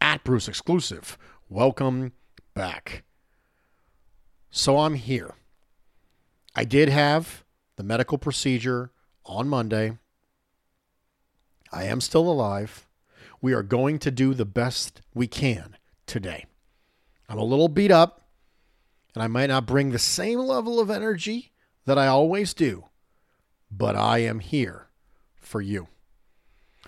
at Bruce Exclusive. Welcome back. So I'm here. I did have the medical procedure on Monday. I am still alive. We are going to do the best we can today. I'm a little beat up, and I might not bring the same level of energy that I always do, but I am here for you.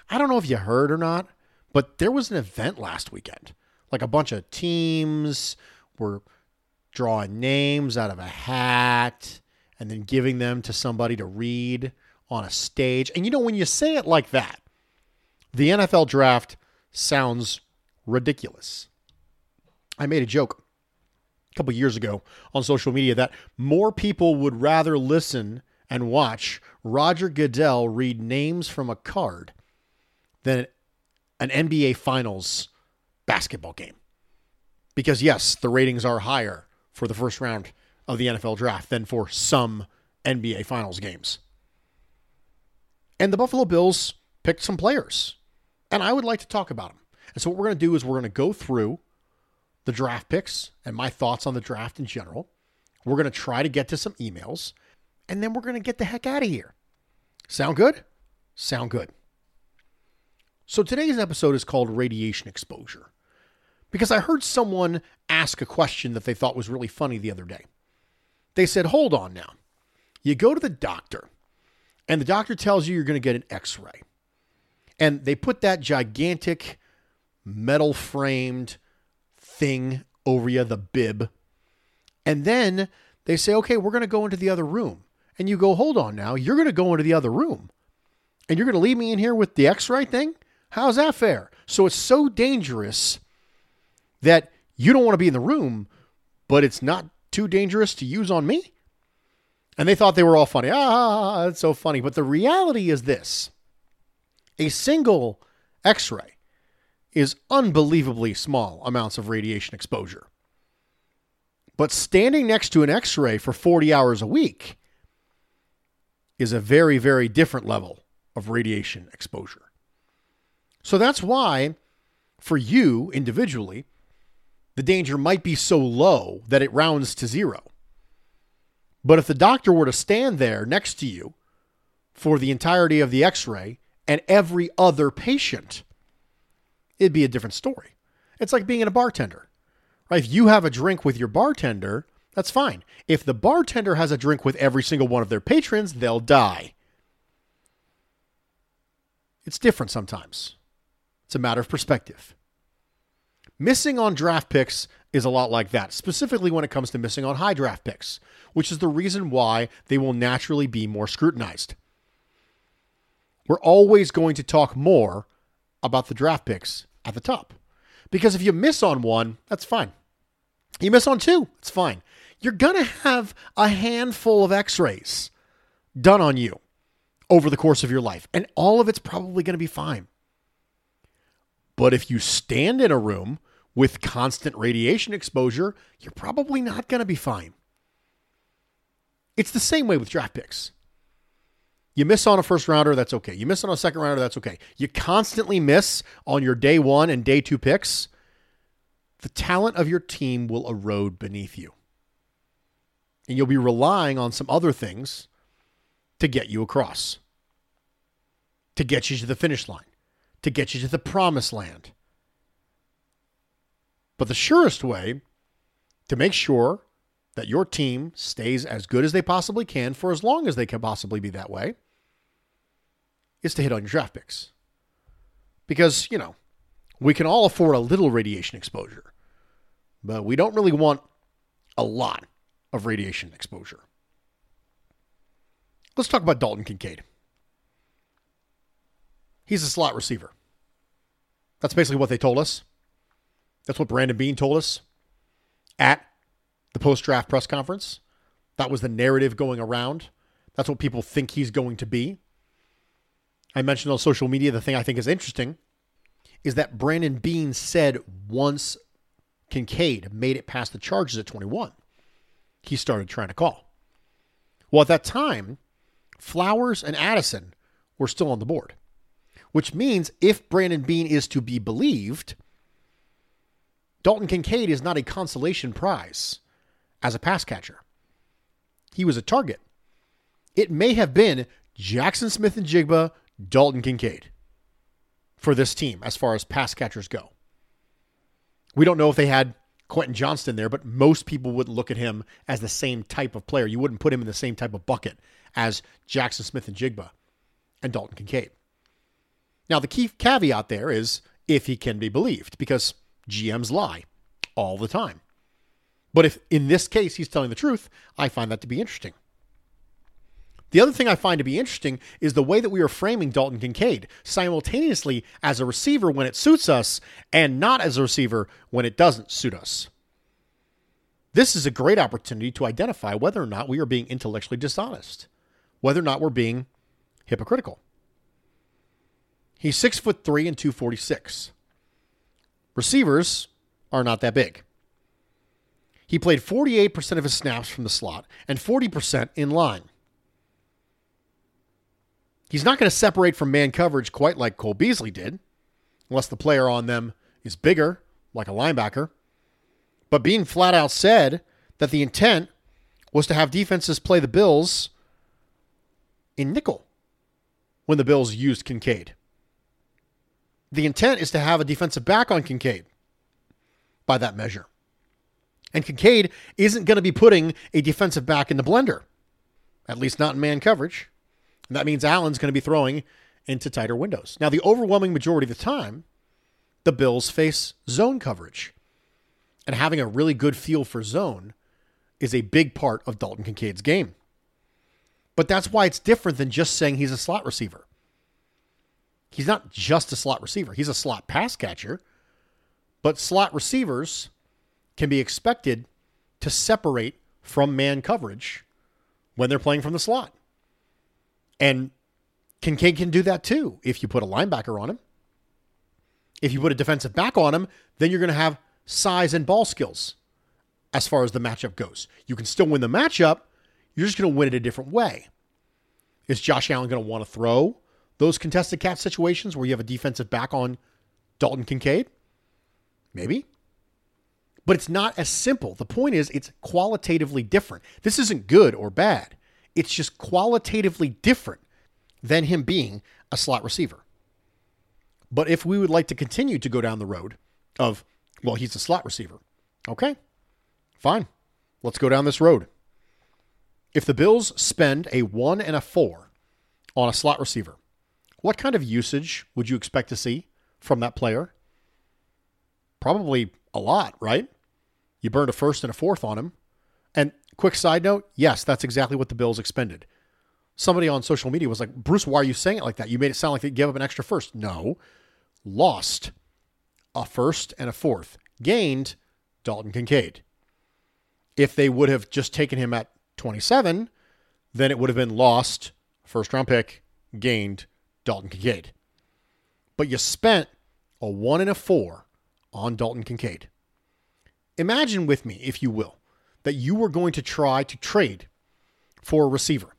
I don't know if you heard or not, but there was an event last weekend. Like a bunch of teams were drawing names out of a hat and then giving them to somebody to read on a stage. And you know, when you say it like that, the NFL draft sounds ridiculous. I made a joke a couple years ago on social media that more people would rather listen and watch Roger Goodell read names from a card than an NBA Finals basketball game. Because, yes, the ratings are higher for the first round of the NFL draft than for some NBA Finals games. And the Buffalo Bills picked some players, and I would like to talk about them. And so, what we're going to do is we're going to go through the draft picks and my thoughts on the draft in general. We're going to try to get to some emails, and then we're going to get the heck out of here. Sound good? Sound good. So today's episode is called Radiation Exposure because I heard someone ask a question that they thought was really funny the other day. They said, Hold on now. You go to the doctor, and the doctor tells you you're going to get an x ray. And they put that gigantic metal framed thing over you, the bib. And then they say, okay, we're going to go into the other room. And you go, hold on now, you're going to go into the other room. And you're going to leave me in here with the x ray thing? How's that fair? So it's so dangerous that you don't want to be in the room, but it's not too dangerous to use on me? And they thought they were all funny. Ah, that's so funny. But the reality is this a single x ray is unbelievably small amounts of radiation exposure. But standing next to an x ray for 40 hours a week is a very, very different level of radiation exposure. So that's why, for you individually, the danger might be so low that it rounds to zero. But if the doctor were to stand there next to you for the entirety of the x ray and every other patient, it'd be a different story. It's like being in a bartender, right? If you have a drink with your bartender, that's fine. If the bartender has a drink with every single one of their patrons, they'll die. It's different sometimes. It's a matter of perspective. Missing on draft picks is a lot like that, specifically when it comes to missing on high draft picks, which is the reason why they will naturally be more scrutinized. We're always going to talk more about the draft picks at the top. Because if you miss on one, that's fine. You miss on two, it's fine. You're going to have a handful of x rays done on you over the course of your life, and all of it's probably going to be fine. But if you stand in a room with constant radiation exposure, you're probably not going to be fine. It's the same way with draft picks. You miss on a first rounder, that's okay. You miss on a second rounder, that's okay. You constantly miss on your day one and day two picks, the talent of your team will erode beneath you. And you'll be relying on some other things to get you across, to get you to the finish line, to get you to the promised land. But the surest way to make sure that your team stays as good as they possibly can for as long as they can possibly be that way is to hit on your draft picks. Because, you know, we can all afford a little radiation exposure, but we don't really want a lot of radiation exposure. Let's talk about Dalton Kincaid. He's a slot receiver. That's basically what they told us. That's what Brandon Beane told us at the post draft press conference. That was the narrative going around. That's what people think he's going to be. I mentioned on social media the thing I think is interesting is that Brandon Beane said once Kincaid made it past the Chargers at 21, he started trying to call. Well, at that time, Flowers and Addison were still on the board, which means if Brandon Beane is to be believed, Dalton Kincaid is not a consolation prize as a pass catcher. He was a target. It may have been Jackson Smith-Njigba, Dalton Kincaid for this team as far as pass catchers go. We don't know if they had Quentin Johnston there, but most people wouldn't look at him as the same type of player. You wouldn't put him in the same type of bucket as Jackson Smith-Njigba and Dalton Kincaid. Now, the key caveat there is if he can be believed, because GMs lie all the time. But if in this case he's telling the truth, I find that to be interesting. The other thing I find to be interesting is the way that we are framing Dalton Kincaid simultaneously as a receiver when it suits us and not as a receiver when it doesn't suit us. This is a great opportunity to identify whether or not we are being intellectually dishonest, whether or not we're being hypocritical. He's six foot three and 246. Receivers are not that big. He played 48% of his snaps from the slot and 40% in line. He's not going to separate from man coverage quite like Cole Beasley did, unless the player on them is bigger, like a linebacker. But Beane flat out said that the intent was to have defenses play the Bills in nickel when the Bills used Kincaid. The intent is to have a defensive back on Kincaid by that measure. And Kincaid isn't going to be putting a defensive back in the blender, at least not in man coverage. And that means Allen's going to be throwing into tighter windows. Now, the overwhelming majority of the time, the Bills face zone coverage. And having a really good feel for zone is a big part of Dalton Kincaid's game. But that's why it's different than just saying he's a slot receiver. He's not just a slot receiver, he's a slot pass catcher. But slot receivers can be expected to separate from man coverage when they're playing from the slot. And Kincaid can do that too if you put a linebacker on him. If you put a defensive back on him, then you're going to have size and ball skills as far as the matchup goes. You can still win the matchup, you're just going to win it a different way. Is Josh Allen going to want to throw those contested catch situations where you have a defensive back on Dalton Kincaid? Maybe. But it's not as simple. The point is, it's qualitatively different. This isn't good or bad. It's just qualitatively different than him being a slot receiver. But if we would like to continue to go down the road of, well, he's a slot receiver, okay, fine. Let's go down this road. If the Bills spend a one and a four on a slot receiver, what kind of usage would you expect to see from that player? Probably a lot, right? You burned a first and a fourth on him. And quick side note yes, that's exactly what the Bills expended. Somebody on social media was like, Bruce, why are you saying it like that? You made it sound like they gave up an extra first. No, lost a first and a fourth, gained Dalton Kincaid. If they would have just taken him at 27, then it would have been lost, first round pick, gained Dalton Kincaid. But you spent a one and a four on Dalton Kincaid. Imagine with me, if you will, that you were going to try to trade for a receiver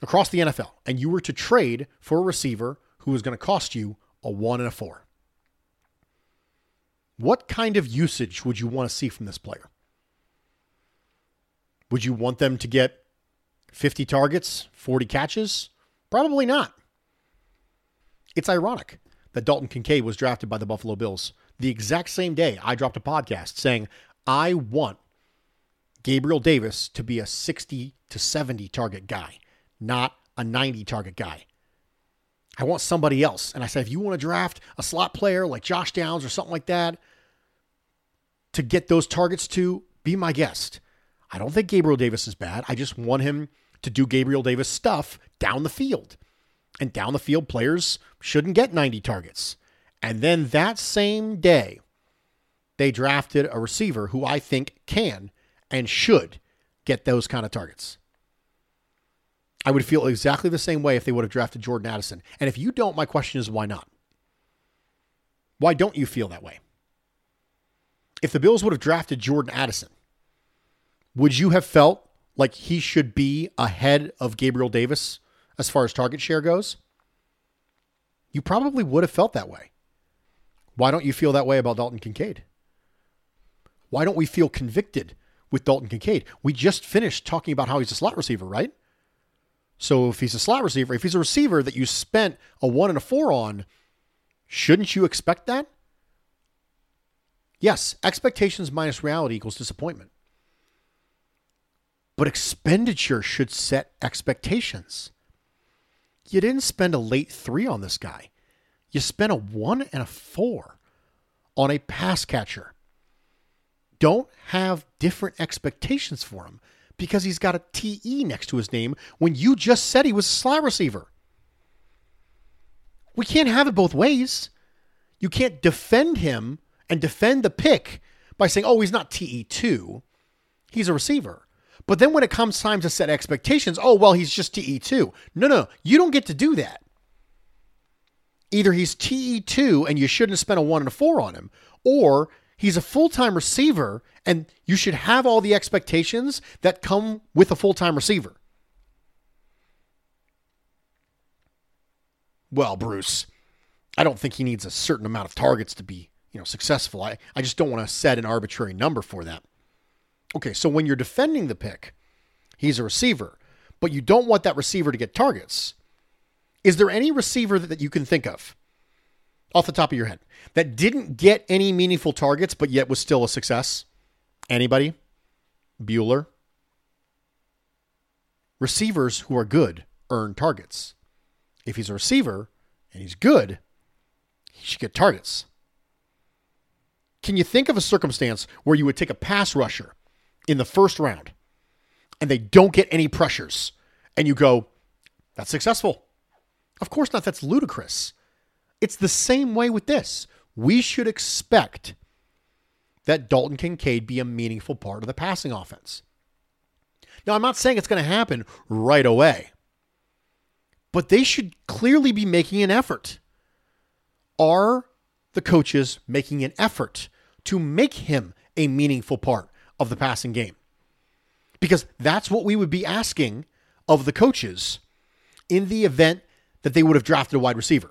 across the NFL and you were to trade for a receiver who was going to cost you a one and a four, what kind of usage would you want to see from this player? Would you want them to get 50 targets, 40 catches? Probably not. It's ironic that Dalton Kincaid was drafted by the Buffalo Bills the exact same day I dropped a podcast saying, I want Gabriel Davis to be a 60 to 70 target guy, not a 90 target guy. I want somebody else. And I said, if you want to draft a slot player like Josh Downs or something like that to get those targets to, be my guest. I don't think Gabriel Davis is bad. I just want him to do Gabriel Davis stuff down the field. And down the field, players shouldn't get 90 targets. And then that same day, they drafted a receiver who I think can and should get those kind of targets. I would feel exactly the same way if they would have drafted Jordan Addison. And if you don't, my question is why not? Why don't you feel that way? If the Bills would have drafted Jordan Addison, would you have felt like he should be ahead of Gabriel Davis as far as target share goes? You probably would have felt that way. Why don't you feel that way about Dalton Kincaid? Why don't we feel convicted with Dalton Kincaid? We just finished talking about how he's a slot receiver, right? So if he's a slot receiver, if he's a receiver that you spent a one and a four on, shouldn't you expect that? Yes, expectations minus reality equals disappointment. But expenditure should set expectations. You didn't spend a late three on this guy. You spent a one and a four on a pass catcher. Don't have different expectations for him because he's got a TE next to his name when you just said he was a slot receiver. We can't have it both ways. You can't defend him and defend the pick by saying, oh, he's not TE2, he's a receiver. But then when it comes time to set expectations, oh, well, he's just TE2. No, no, you don't get to do that. Either he's TE2 and you shouldn't spend a one and a four on him, or he's a full time receiver and you should have all the expectations that come with a full time receiver. Well, Bruce, I don't think he needs a certain amount of targets to be, you know, successful. I, I just don't want to set an arbitrary number for that. Okay, so when you're defending the pick, he's a receiver, but you don't want that receiver to get targets. Is there any receiver that, you can think of off the top of your head that didn't get any meaningful targets but yet was still a success? Anybody? Bueller? Receivers who are good earn targets. If he's a receiver and he's good, he should get targets. Can you think of a circumstance where you would take a pass rusher in the first round and they don't get any pressures and you go, that's successful. Of course not. That's ludicrous. It's the same way with this. We should expect that Dalton Kincaid be a meaningful part of the passing offense. Now, I'm not saying it's going to happen right away, but they should clearly be making an effort. Are the coaches making an effort to make him a meaningful part of the passing game. Because that's what we would be asking of the coaches in the event that they would have drafted a wide receiver,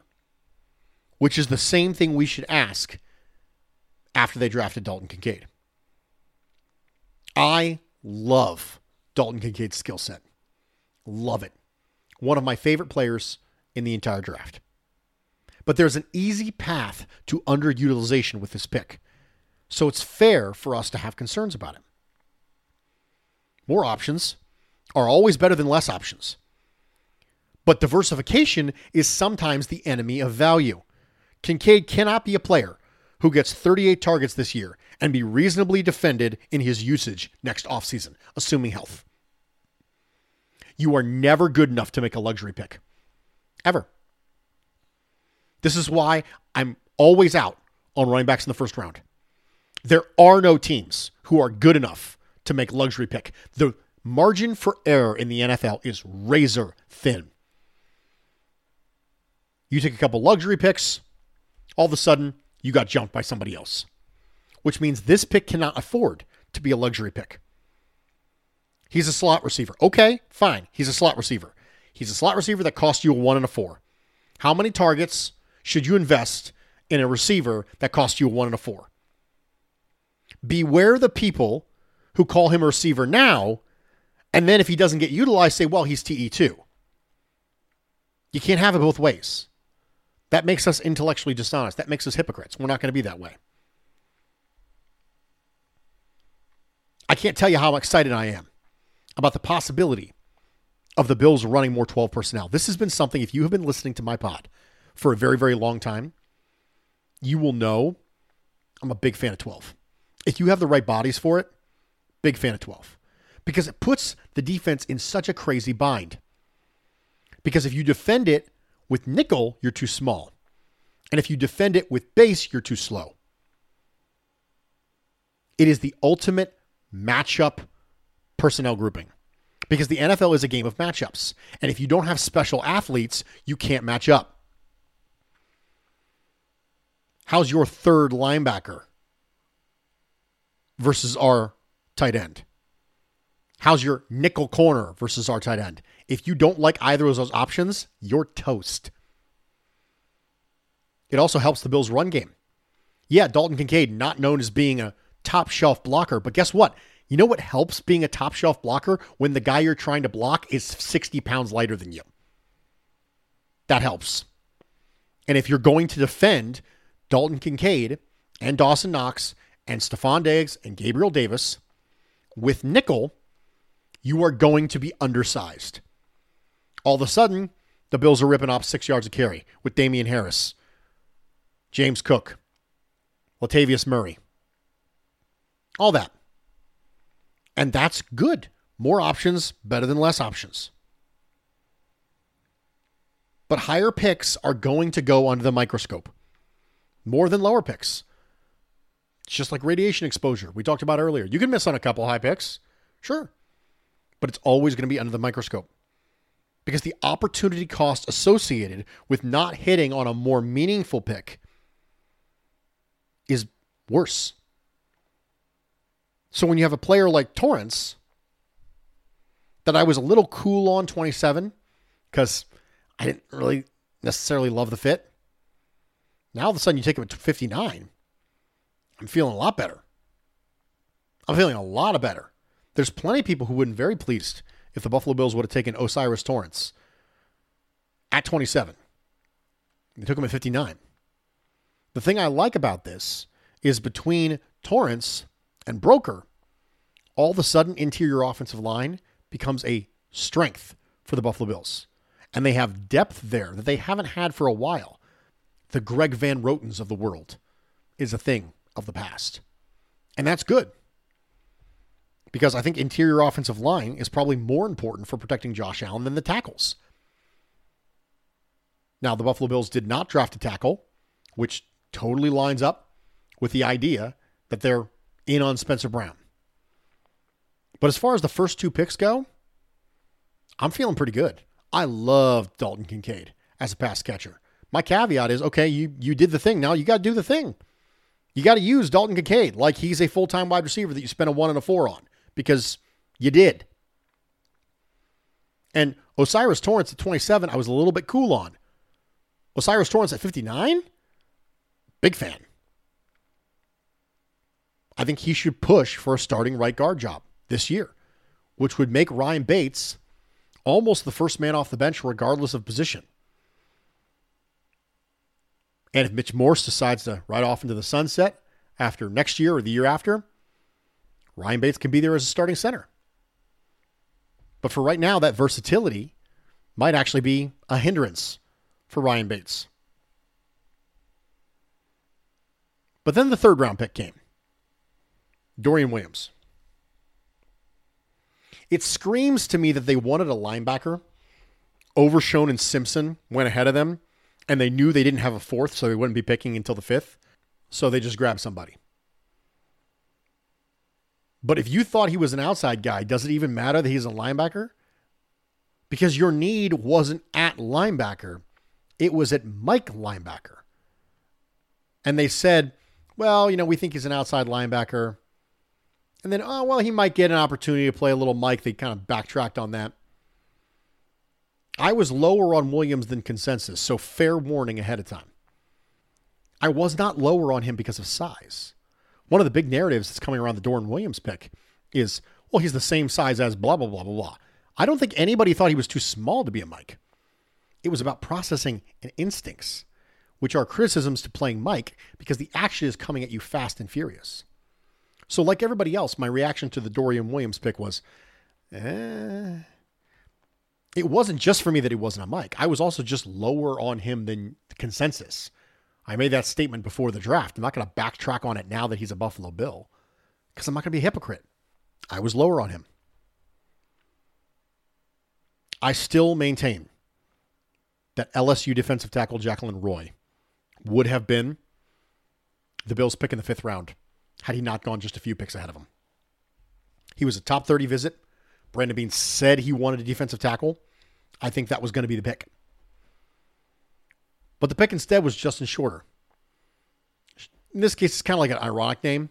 which is the same thing we should ask after they drafted Dalton Kincaid. I love Dalton Kincaid's skill set. Love it. One of my favorite players in the entire draft. But there's an easy path to underutilization with this pick. So it's fair for us to have concerns about him. More options are always better than less options. But diversification is sometimes the enemy of value. Kincaid cannot be a player who gets 38 targets this year and be reasonably defended in his usage next offseason, assuming health. You are never good enough to make a luxury pick. Ever. This is why I'm always out on running backs in the first round. There are no teams who are good enough to make luxury pick. The margin for error in the NFL is razor thin. You take a couple luxury picks, all of a sudden you got jumped by somebody else, which means this pick cannot afford to be a luxury pick. He's a slot receiver. Okay, fine. He's a slot receiver. He's a slot receiver that costs you a one and a four. How many targets should you invest in a receiver that costs you a one and a four? Beware the people who call him a receiver now, and then if he doesn't get utilized, say, well, he's TE2. You can't have it both ways. That makes us intellectually dishonest. That makes us hypocrites. We're not going to be that way. I can't tell you how excited I am about the possibility of the Bills running more 12 personnel. This has been something, if you have been listening to my pod for a very, very long time, you will know I'm a big fan of 12. If you have the right bodies for it, big fan of 12 because it puts the defense in such a crazy bind. Because if you defend it with nickel, you're too small. And if you defend it with base, you're too slow. It is the ultimate matchup personnel grouping because the NFL is a game of matchups. And if you don't have special athletes, you can't match up. How's your third linebacker versus our tight end? How's your nickel corner versus our tight end? If you don't like either of those options, you're toast. It also helps the Bills' run game. Yeah, Dalton Kincaid, not known as being a top shelf blocker, but guess what? You know what helps being a top shelf blocker when the guy you're trying to block is 60 pounds lighter than you? That helps. And if you're going to defend Dalton Kincaid and Dawson Knox and Stefon Diggs and Gabriel Davis with nickel, you are going to be undersized. All of a sudden, the Bills are ripping off six yards of carry with Damien Harris, James Cook, Latavius Murray, all that. And that's good. More options, better than less options. But higher picks are going to go under the microscope more than lower picks. It's just like radiation exposure we talked about earlier. You can miss on a couple high picks, sure but it's always going to be under the microscope because the opportunity cost associated with not hitting on a more meaningful pick is worse. So when you have a player like Torrence that I was a little cool on 27 because I didn't really necessarily love the fit. Now all of a sudden you take him at 59. I'm feeling a lot better. I'm feeling a lot better. There's plenty of people who would have been very pleased if the Buffalo Bills would have taken Osiris Torrence at 27. They took him at 59. The thing I like about this is between Torrence and Broeker, all of a sudden interior offensive line becomes a strength for the Buffalo Bills. And they have depth there that they haven't had for a while. The Greg Van Rotens of the world is a thing of the past. And that's good because I think interior offensive line is probably more important for protecting Josh Allen than the tackles. Now, the Buffalo Bills did not draft a tackle, which totally lines up with the idea that they're in on Spencer Brown. But as far as the first two picks go, I'm feeling pretty good. I love Dalton Kincaid as a pass catcher. My caveat is okay, you you did the thing. Now you got to do the thing. You got to use Dalton Kincaid like he's a full time wide receiver that you spent a one and a four on because you did. And Osiris Torrence at 27, I was a little bit cool on. Osiris Torrence at 59, big fan. I think he should push for a starting right guard job this year, which would make Ryan Bates almost the first man off the bench, regardless of position. And if Mitch Morse decides to ride off into the sunset after next year or the year after, Ryan Bates can be there as a starting center. But for right now, that versatility might actually be a hindrance for Ryan Bates. But then the third round pick came Dorian Williams. It screams to me that they wanted a linebacker. Overshown and Simpson went ahead of them, and they knew they didn't have a fourth, so they wouldn't be picking until the fifth. So they just grabbed somebody. But if you thought he was an outside guy, does it even matter that he's a linebacker? Because your need wasn't at linebacker, it was at Mike linebacker. And they said, well, you know, we think he's an outside linebacker. And then, oh, well, he might get an opportunity to play a little Mike. They kind of backtracked on that. I was lower on Williams than consensus, so fair warning ahead of time. I was not lower on him because of size. One of the big narratives that's coming around the Dorian Williams pick is, well, he's the same size as blah, blah, blah, blah, blah. I don't think anybody thought he was too small to be a Mike. It was about processing and instincts, which are criticisms to playing Mike because the action is coming at you fast and furious. So, like everybody else, my reaction to the Dorian Williams pick was, eh. It wasn't just for me that he wasn't a Mike. I was also just lower on him than the consensus. I made that statement before the draft. I'm not going to backtrack on it now that he's a Buffalo Bill because I'm not going to be a hypocrite. I was lower on him. I still maintain that LSU defensive tackle Jaquelin Roy would have been the Bills' pick in the fifth round had he not gone just a few picks ahead of him. He was a top 30 visit. Brandon Beane said he wanted a defensive tackle. I think that was going to be the pick. But the pick instead was Justin Shorter. In this case, it's kind of like an ironic name.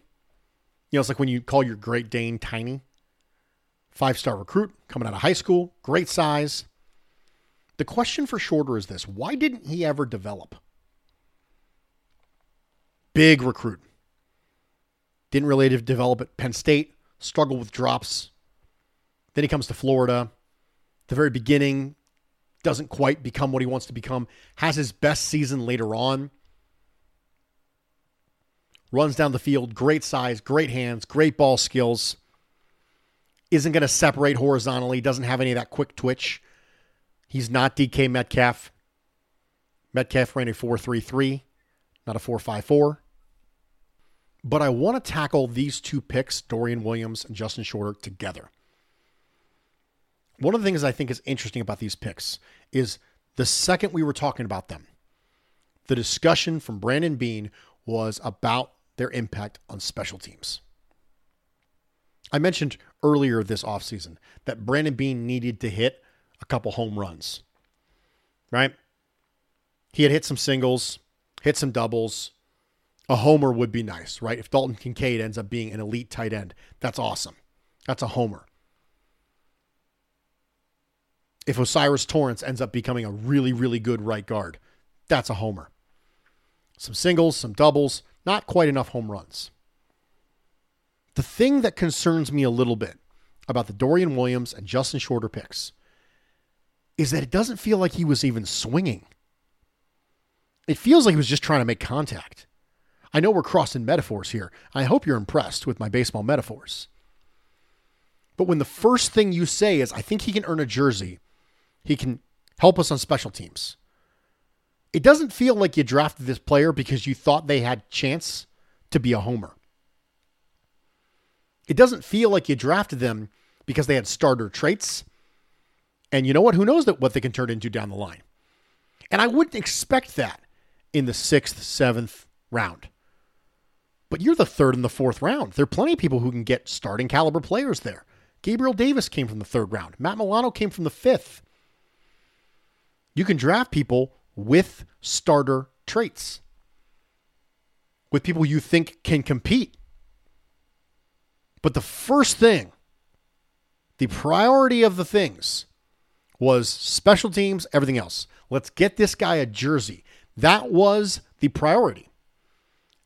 You know, it's like when you call your Great Dane Tiny. Five star recruit coming out of high school, great size. The question for Shorter is this why didn't he ever develop? Big recruit. Didn't really develop at Penn State, struggled with drops. Then he comes to Florida. The very beginning, doesn't quite become what he wants to become, has his best season later on. Runs down the field, great size, great hands, great ball skills. Isn't going to separate horizontally, doesn't have any of that quick twitch. He's not DK Metcalf. Metcalf ran a 4.33, not a 4.54. But I want to tackle these two picks, Dorian Williams and Justin Shorter, together. One of the things I think is interesting about these picks is the second we were talking about them, the discussion from Brandon Beane was about their impact on special teams. I mentioned earlier this offseason that Brandon Beane needed to hit a couple home runs, right? He had hit some singles, hit some doubles. A homer would be nice, right? If Dalton Kincaid ends up being an elite tight end, that's awesome. That's a homer if Osiris Torrence ends up becoming a really, really good right guard. That's a homer. Some singles, some doubles, not quite enough home runs. The thing that concerns me a little bit about the Dorian Williams and Justin Shorter picks is that it doesn't feel like he was even swinging. It feels like he was just trying to make contact. I know we're crossing metaphors here. I hope you're impressed with my baseball metaphors. But when the first thing you say is, I think he can earn a jersey he can help us on special teams. It doesn't feel like you drafted this player because you thought they had chance to be a homer. It doesn't feel like you drafted them because they had starter traits. And you know what? Who knows that what they can turn into down the line. And I wouldn't expect that in the sixth, seventh round. But you're the third and the fourth round. There are plenty of people who can get starting caliber players there. Gabriel Davis came from the third round. Matt Milano came from the fifth. You can draft people with starter traits, with people you think can compete. But the first thing, the priority of the things was special teams, everything else. Let's get this guy a jersey. That was the priority.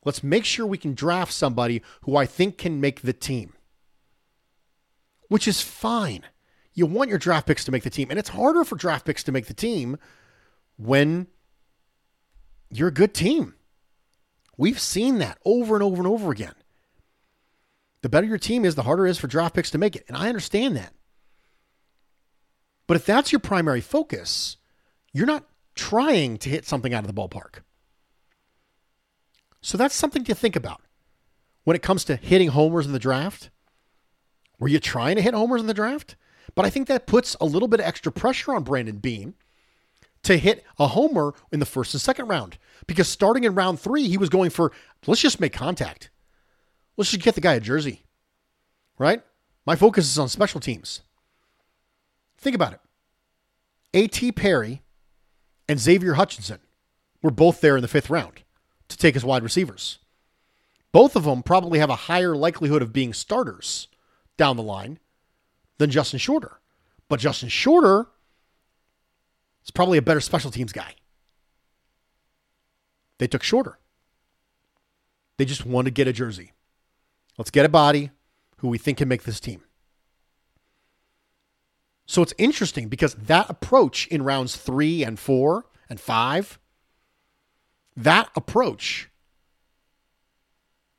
Let's make sure we can draft somebody who I think can make the team, which is fine you want your draft picks to make the team. And it's harder for draft picks to make the team when you're a good team. We've seen that over and over and over again. The better your team is, the harder it is for draft picks to make it. And I understand that. But if that's your primary focus, you're not trying to hit something out of the ballpark. So that's something to think about when it comes to hitting homers in the draft. Were you trying to hit homers in the draft? But I think that puts a little bit of extra pressure on Brandon Beane to hit a homer in the first and second round. Because starting in round three, he was going for let's just make contact. Let's just get the guy a jersey. Right? My focus is on special teams. Think about it. A.T. Perry and Xavier Hutchinson were both there in the fifth round to take as wide receivers. Both of them probably have a higher likelihood of being starters down the line than Justin Shorter. But Justin Shorter is probably a better special teams guy. They took Shorter. They just want to get a jersey. Let's get a body who we think can make this team. So it's interesting because that approach in rounds three and four and five, that approach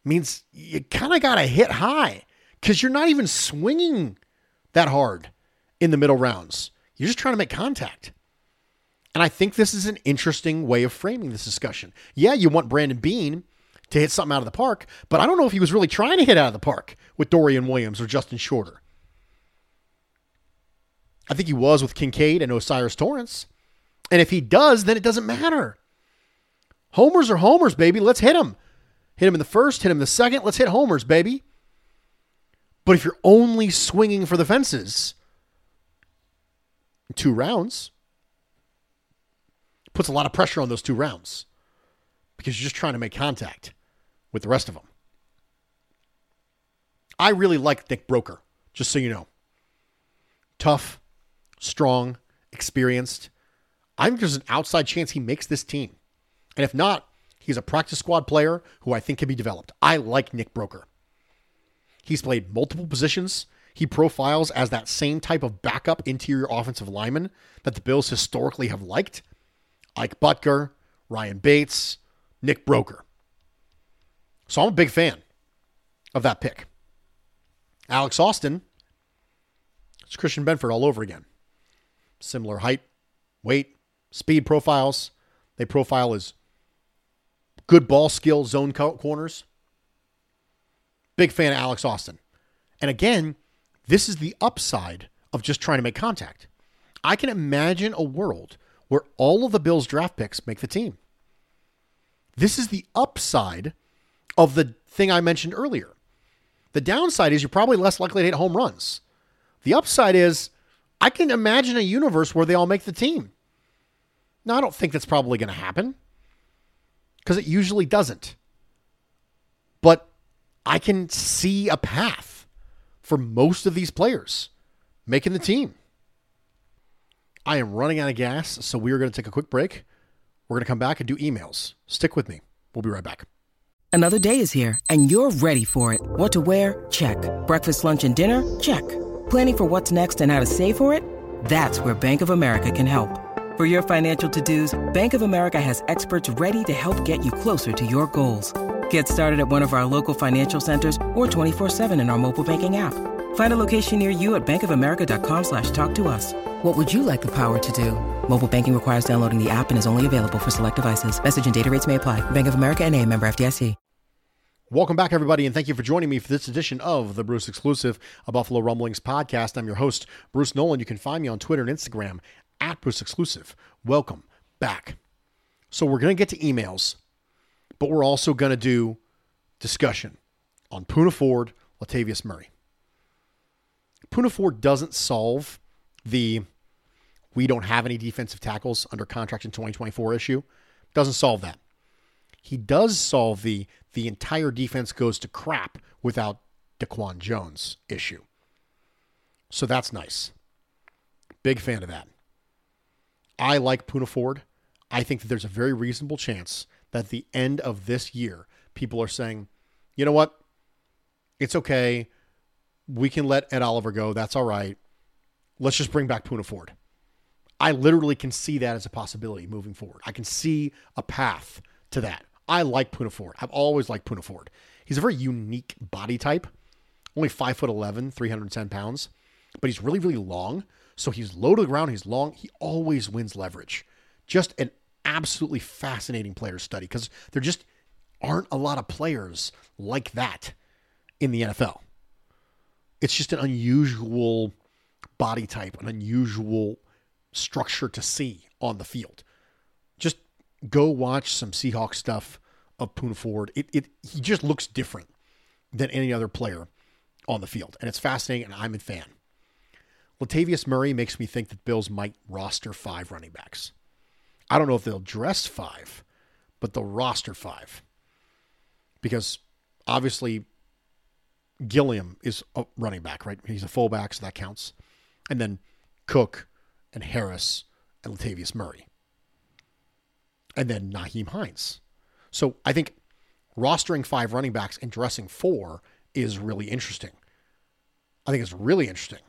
means you kind of got to hit high because you're not even swinging that hard in the middle rounds. You're just trying to make contact. And I think this is an interesting way of framing this discussion. Yeah, you want Brandon Beane to hit something out of the park, but I don't know if he was really trying to hit out of the park with Dorian Williams or Justin Shorter. I think he was with Kincaid and Osiris Torrence. And if he does, then it doesn't matter. Homers are homers, baby. Let's hit him. Hit him in the first, hit him in the second. Let's hit homers, baby. But if you're only swinging for the fences, two rounds puts a lot of pressure on those two rounds because you're just trying to make contact with the rest of them. I really like Nick Broeker, just so you know. Tough, strong, experienced. I think there's an outside chance he makes this team. And if not, he's a practice squad player who I think can be developed. I like Nick Broeker. He's played multiple positions. He profiles as that same type of backup interior offensive lineman that the Bills historically have liked. Ike Boettger, Ryan Bates, Nick Broeker. So I'm a big fan of that pick. Alex Austin, it's Christian Benford all over again. Similar height, weight, speed profiles. They profile as good ball skill zone corners. Big fan of Alex Austin. And again, this is the upside of just trying to make contact. I can imagine a world where all of the Bills draft picks make the team. This is the upside of the thing I mentioned earlier. The downside is you're probably less likely to hit home runs. The upside is I can imagine a universe where they all make the team. Now, I don't think that's probably going to happen because it usually doesn't. But I can see a path for most of these players making the team. I am running out of gas, so we are going to take a quick break. We're going to come back and do emails. Stick with me. We'll be right back. Another day is here, and you're ready for it. What to wear? Check. Breakfast, lunch, and dinner? Check. Planning for what's next and how to save for it? That's where Bank of America can help. For your financial to-dos, Bank of America has experts ready to help get you closer to your goals. Get started at one of our local financial centers or 24-7 in our mobile banking app. Find a location near you at bankofamerica.com slash talk to us. What would you like the power to do? Mobile banking requires downloading the app and is only available for select devices. Message and data rates may apply. Bank of America and a member FDIC. Welcome back, everybody, and thank you for joining me for this edition of the Bruce Exclusive, a Buffalo Rumblings podcast. I'm your host, Bruce Nolan. You can find me on Twitter and Instagram at Bruce Exclusive. Welcome back. So we're going to get to emails, but we're also going to do discussion on Poona Ford, Latavius Murray. Poona Ford doesn't solve the we don't have any defensive tackles under contract in 2024 issue. Doesn't solve that. He does solve the the entire defense goes to crap without DaQuan Jones issue. So that's nice. Big fan of that. I like Poona Ford. I think that there's a very reasonable chance that at the end of this year, people are saying, you know what? It's okay. We can let Ed Oliver go. That's all right. Let's just bring back Poona Ford. I literally can see that as a possibility moving forward. I can see a path to that. I like Poona Ford. I've always liked Poona Ford. He's a very unique body type. Only 5 foot 11, 310 pounds, but he's really, really long. So he's low to the ground. He's long. He always wins leverage. Just an absolutely fascinating player study because there just aren't a lot of players like that in the NFL. It's just an unusual body type, an unusual structure to see on the field. Just go watch some Seahawk stuff of Poona Ford. It, it he just looks different than any other player on the field, and it's fascinating. And I'm a fan. Latavius Murray makes me think that Bills might roster five running backs. I don't know if they'll dress five, but they'll roster five because obviously Gilliam is a running back, right? He's a fullback, so that counts. And then Cook and Harris and Latavius Murray. And then Nyheim Hines. So I think rostering five running backs and dressing four is really interesting. I think it's really interesting.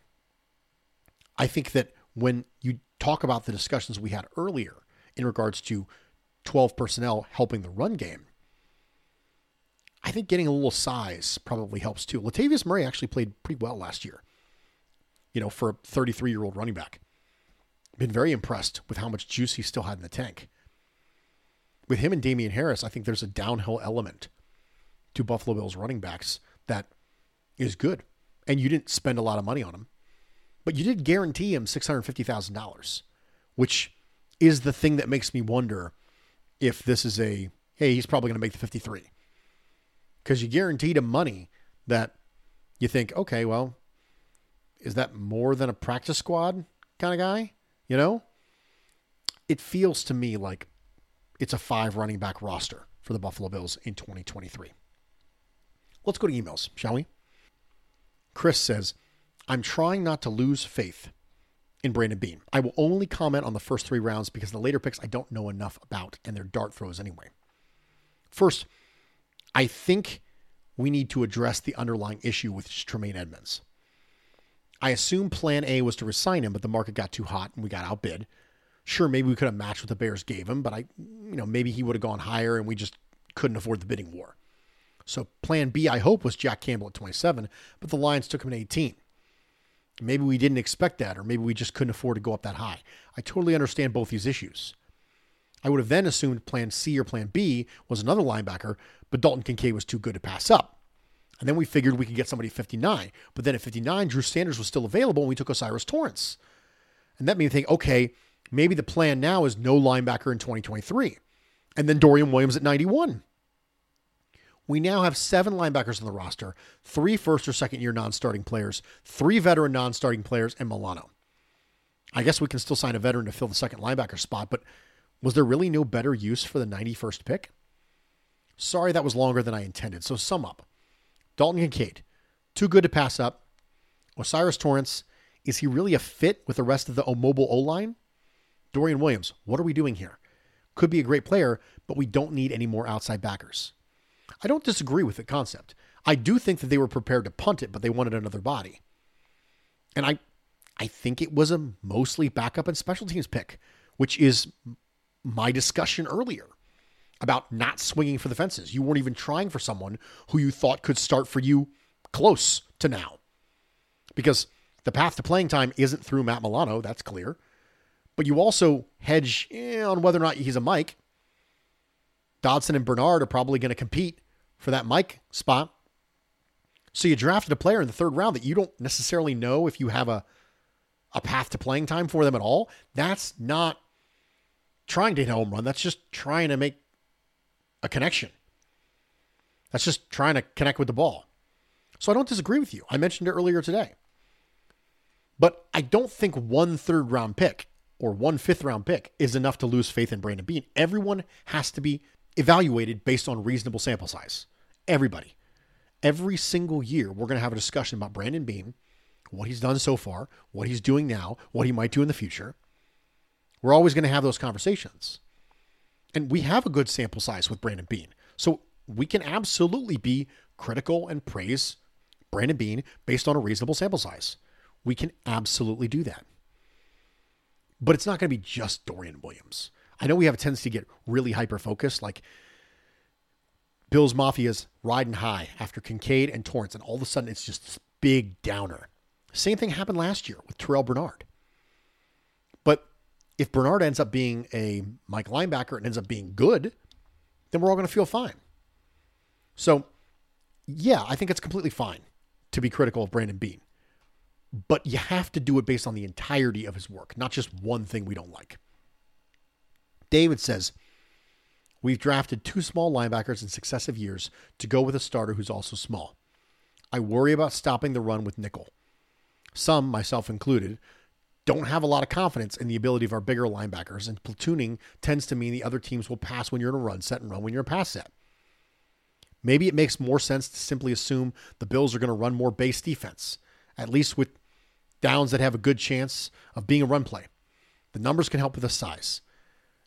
I think that when you talk about the discussions we had earlier in regards to 12 personnel helping the run game, I think getting a little size probably helps too. Latavius Murray actually played pretty well last year, you know, for a 33 year old running back. Been very impressed with how much juice he still had in the tank. With him and Damien Harris, I think there's a downhill element to Buffalo Bills running backs that is good. And you didn't spend a lot of money on him, but you did guarantee him $650,000, which is the thing that makes me wonder if this is a, hey, he's probably going to make the 53. Because you guaranteed him money that you think, okay, well, is that more than a practice squad kind of guy? You know? It feels to me like it's a five running back roster for the Buffalo Bills in 2023. Let's go to emails, shall we? Chris says, I'm trying not to lose faith in Brandon Beane. I will only comment on the first three rounds because the later picks I don't know enough about and they're dart throws anyway. First, I think we need to address the underlying issue with Tremaine Edmunds. I assume plan A was to resign him, but the market got too hot and we got outbid. Sure, maybe we could have matched what the Bears gave him, but I, you know, maybe he would have gone higher and we just couldn't afford the bidding war. So plan B, I hope, was Jack Campbell at 27, but the Lions took him at 18. Maybe we didn't expect that, or maybe we just couldn't afford to go up that high. I totally understand both these issues. I would have then assumed plan C or plan B was another linebacker, but Dalton Kincaid was too good to pass up. And then we figured we could get somebody at 59. But then at 59, Drew Sanders was still available, and we took O'Cyrus Torrence. And that made me think, okay, maybe the plan now is no linebacker in 2023. And then Dorian Williams at 91. We now have seven linebackers on the roster, three first or second year non starting players, three veteran non starting players, and Milano. I guess we can still sign a veteran to fill the second linebacker spot, but was there really no better use for the 91st pick? Sorry that was longer than I intended. So sum up. Dalton Kincaid, too good to pass up. O'Cyrus Torrence, is he really a fit with the rest of the mobile O line? Dorian Williams, what are we doing here? Could be a great player, but we don't need any more outside backers. I don't disagree with the concept. I do think that they were prepared to punt it, but they wanted another body. And I I think it was a mostly backup and special teams pick, which is my discussion earlier about not swinging for the fences. You weren't even trying for someone who you thought could start for you close to now. Because the path to playing time isn't through Matt Milano, that's clear. But you also hedge eh, on whether or not he's a Mike. Dodson and Bernard are probably going to compete for that Mike spot. So you drafted a player in the third round that you don't necessarily know if you have a a path to playing time for them at all. That's not trying to hit a home run. That's just trying to make a connection. That's just trying to connect with the ball. So I don't disagree with you. I mentioned it earlier today. But I don't think one third round pick or one fifth round pick is enough to lose faith in Brandon Beane. Everyone has to be evaluated based on reasonable sample size. Everybody. Every single year, we're going to have a discussion about Brandon Beane, what he's done so far, what he's doing now, what he might do in the future. We're always going to have those conversations. And we have a good sample size with Brandon Beane. So we can absolutely be critical and praise Brandon Beane based on a reasonable sample size. We can absolutely do that. But it's not going to be just Dorian Williams. I know we have a tendency to get really hyper focused, like Bills Mafia's riding high after Kincaid and Torrence, and all of a sudden it's just this big downer. Same thing happened last year with Terrel Bernard. But if Bernard ends up being a Mike linebacker and ends up being good, then we're all going to feel fine. So, yeah, I think it's completely fine to be critical of Brandon Beane, But you have to do it based on the entirety of his work, not just one thing we don't like. David says, We've drafted two small linebackers in successive years to go with a starter who's also small. I worry about stopping the run with nickel. Some, myself included, don't have a lot of confidence in the ability of our bigger linebackers, and platooning tends to mean the other teams will pass when you're in a run set and run when you're in a pass set. Maybe it makes more sense to simply assume the Bills are going to run more base defense, at least with downs that have a good chance of being a run play. The numbers can help with the size.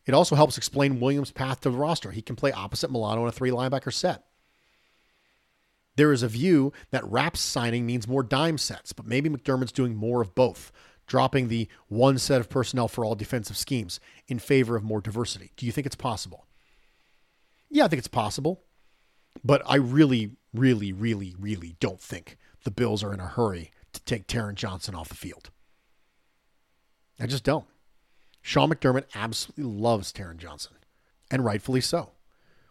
It also helps explain Williams' path to the roster. He can play opposite Milano in a three linebacker set. There is a view that Rapp's signing means more dime sets, but maybe McDermott's doing more of both, dropping the one set of personnel for all defensive schemes in favor of more diversity. Do you think it's possible? Yeah, I think it's possible. But I really, really, really, really don't think the Bills are in a hurry to take Taron Johnson off the field. I just don't. Sean McDermott absolutely loves Taron Johnson, and rightfully so.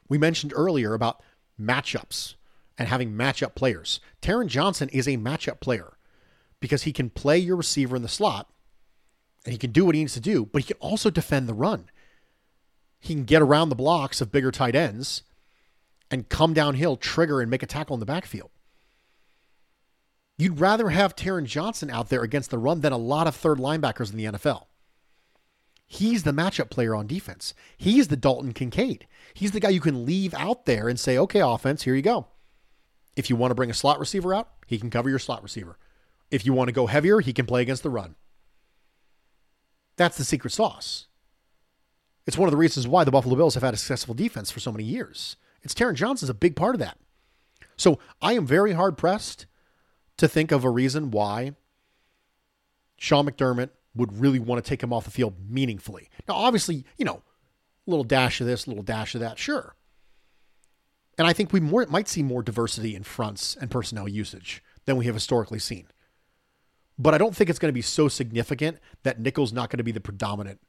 We mentioned earlier about matchups and having matchup players. Taron Johnson is a matchup player because he can play your receiver in the slot and he can do what he needs to do, but he can also defend the run. He can get around the blocks of bigger tight ends and come downhill, trigger, and make a tackle in the backfield. You'd rather have Taron Johnson out there against the run than a lot of third linebackers in the NFL. He's the matchup player on defense. He's the Dalton Kincaid. He's the guy you can leave out there and say, okay, offense, here you go. If you want to bring a slot receiver out, he can cover your slot receiver. If you want to go heavier, he can play against the run. That's the secret sauce. It's one of the reasons why the Buffalo Bills have had a successful defense for so many years. It's Taron Johnson's a big part of that. So I am very hard pressed to think of a reason why Sean McDermott would really want to take him off the field meaningfully. Now, obviously, you know, a little dash of this, a little dash of that, sure. And I think we more, might see more diversity in fronts and personnel usage than we have historically seen. But I don't think it's going to be so significant that nickel's not going to be the predominant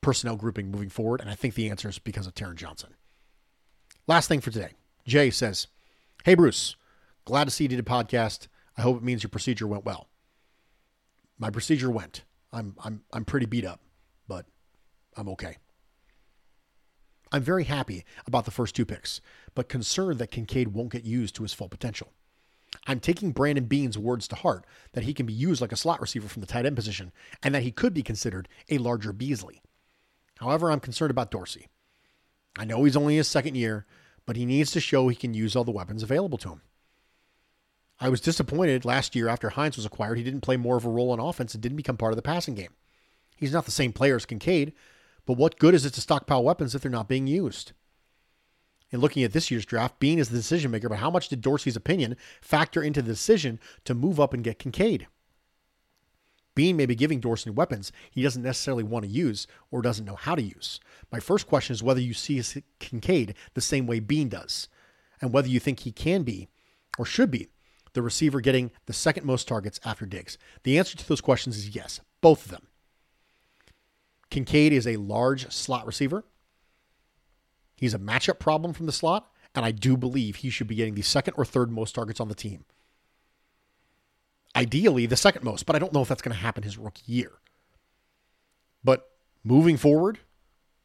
personnel grouping moving forward. And I think the answer is because of Taron Johnson. Last thing for today. Jay says, Hey, Bruce, glad to see you did a podcast. I hope it means your procedure went well. My procedure went. I'm, I'm, I'm pretty beat up, but I'm okay. I'm very happy about the first two picks, but concerned that Kincaid won't get used to his full potential. I'm taking Brandon Beane's words to heart that he can be used like a slot receiver from the tight end position and that he could be considered a larger Beasley. However, I'm concerned about Dorsey. I know he's only his second year, but he needs to show he can use all the weapons available to him. I was disappointed last year after Hines was acquired, he didn't play more of a role on offense and didn't become part of the passing game. He's not the same player as Kincaid, but what good is it to stockpile weapons if they're not being used? In looking at this year's draft, Beane is the decision maker, but how much did Dorsey's opinion factor into the decision to move up and get Kincaid? Beane may be giving Dorsey weapons he doesn't necessarily want to use or doesn't know how to use. My first question is whether you see Kincaid the same way Beane does, and whether you think he can be or should be the receiver getting the second most targets after Diggs. The answer to those questions is yes, both of them. Kincaid is a large slot receiver. He's a matchup problem from the slot, and I do believe he should be getting the second or third most targets on the team ideally the second most, but I don't know if that's going to happen his rookie year. But moving forward,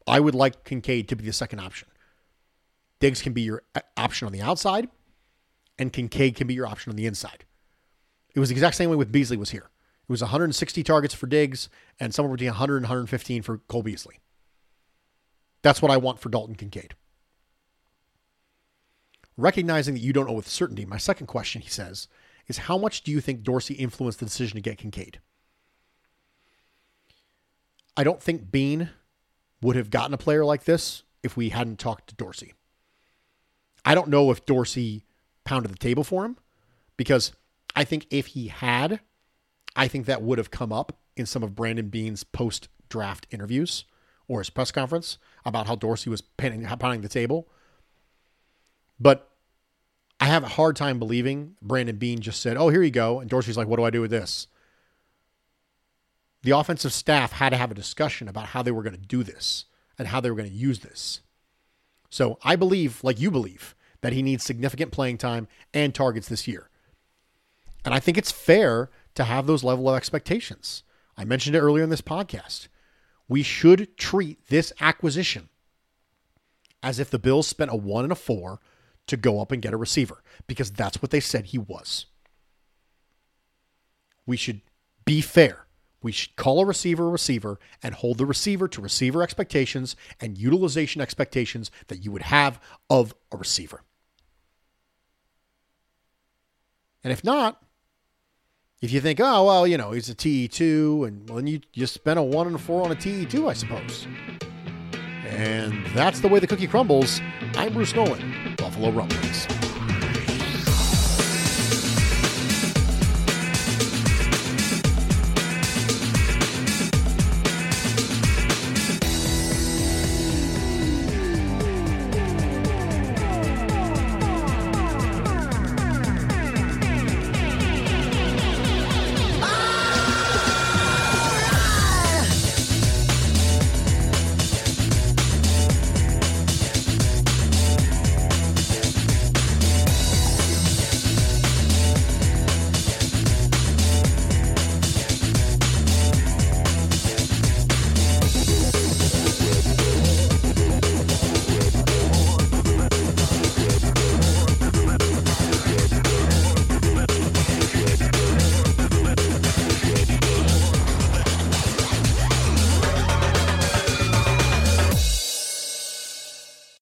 I would like Kincaid to be the second option. Diggs can be your uh, option on the outside, and Kincaid can be your option on the inside. It was the exact same way with Beasley was here. It was 160 targets for Diggs and somewhere between 100 and 115 for Cole Beasley. That's what I want for Dalton Kincaid. Recognizing that you don't know with certainty, my second question, he says, is how much do you think Dorsey influenced the decision to get Kincaid? I don't think Beane would have gotten a player like this if we hadn't talked to Dorsey. I don't know if Dorsey pounded the table for him because I think if he had, I think that would have come up in some of Brandon Beane's post draft interviews or his press conference about how Dorsey was pounding, pounding the table. But I have a hard time believing Brandon Beane just said, "Oh, here you go," and Dorsey's like, "What do I do with this?" The offensive staff had to have a discussion about how they were going to do this and how they were going to use this. So I believe, like you believe, that he needs significant playing time and targets this year. And I think it's fair to have those level of expectations. I mentioned it earlier in this podcast. We should treat this acquisition as if the Bills spent a one and a four to go up and get a receiver because that's what they said he was. We should be fair. We should call a receiver a receiver and hold the receiver to receiver expectations and utilization expectations that you would have of a receiver. And if not, if you think, oh, well, you know, he's a TE2, and well, then you just spent a 1 and a 4 on a TE2, I suppose. And that's the way the cookie crumbles. I'm Bruce Nolan, Buffalo Rumblings.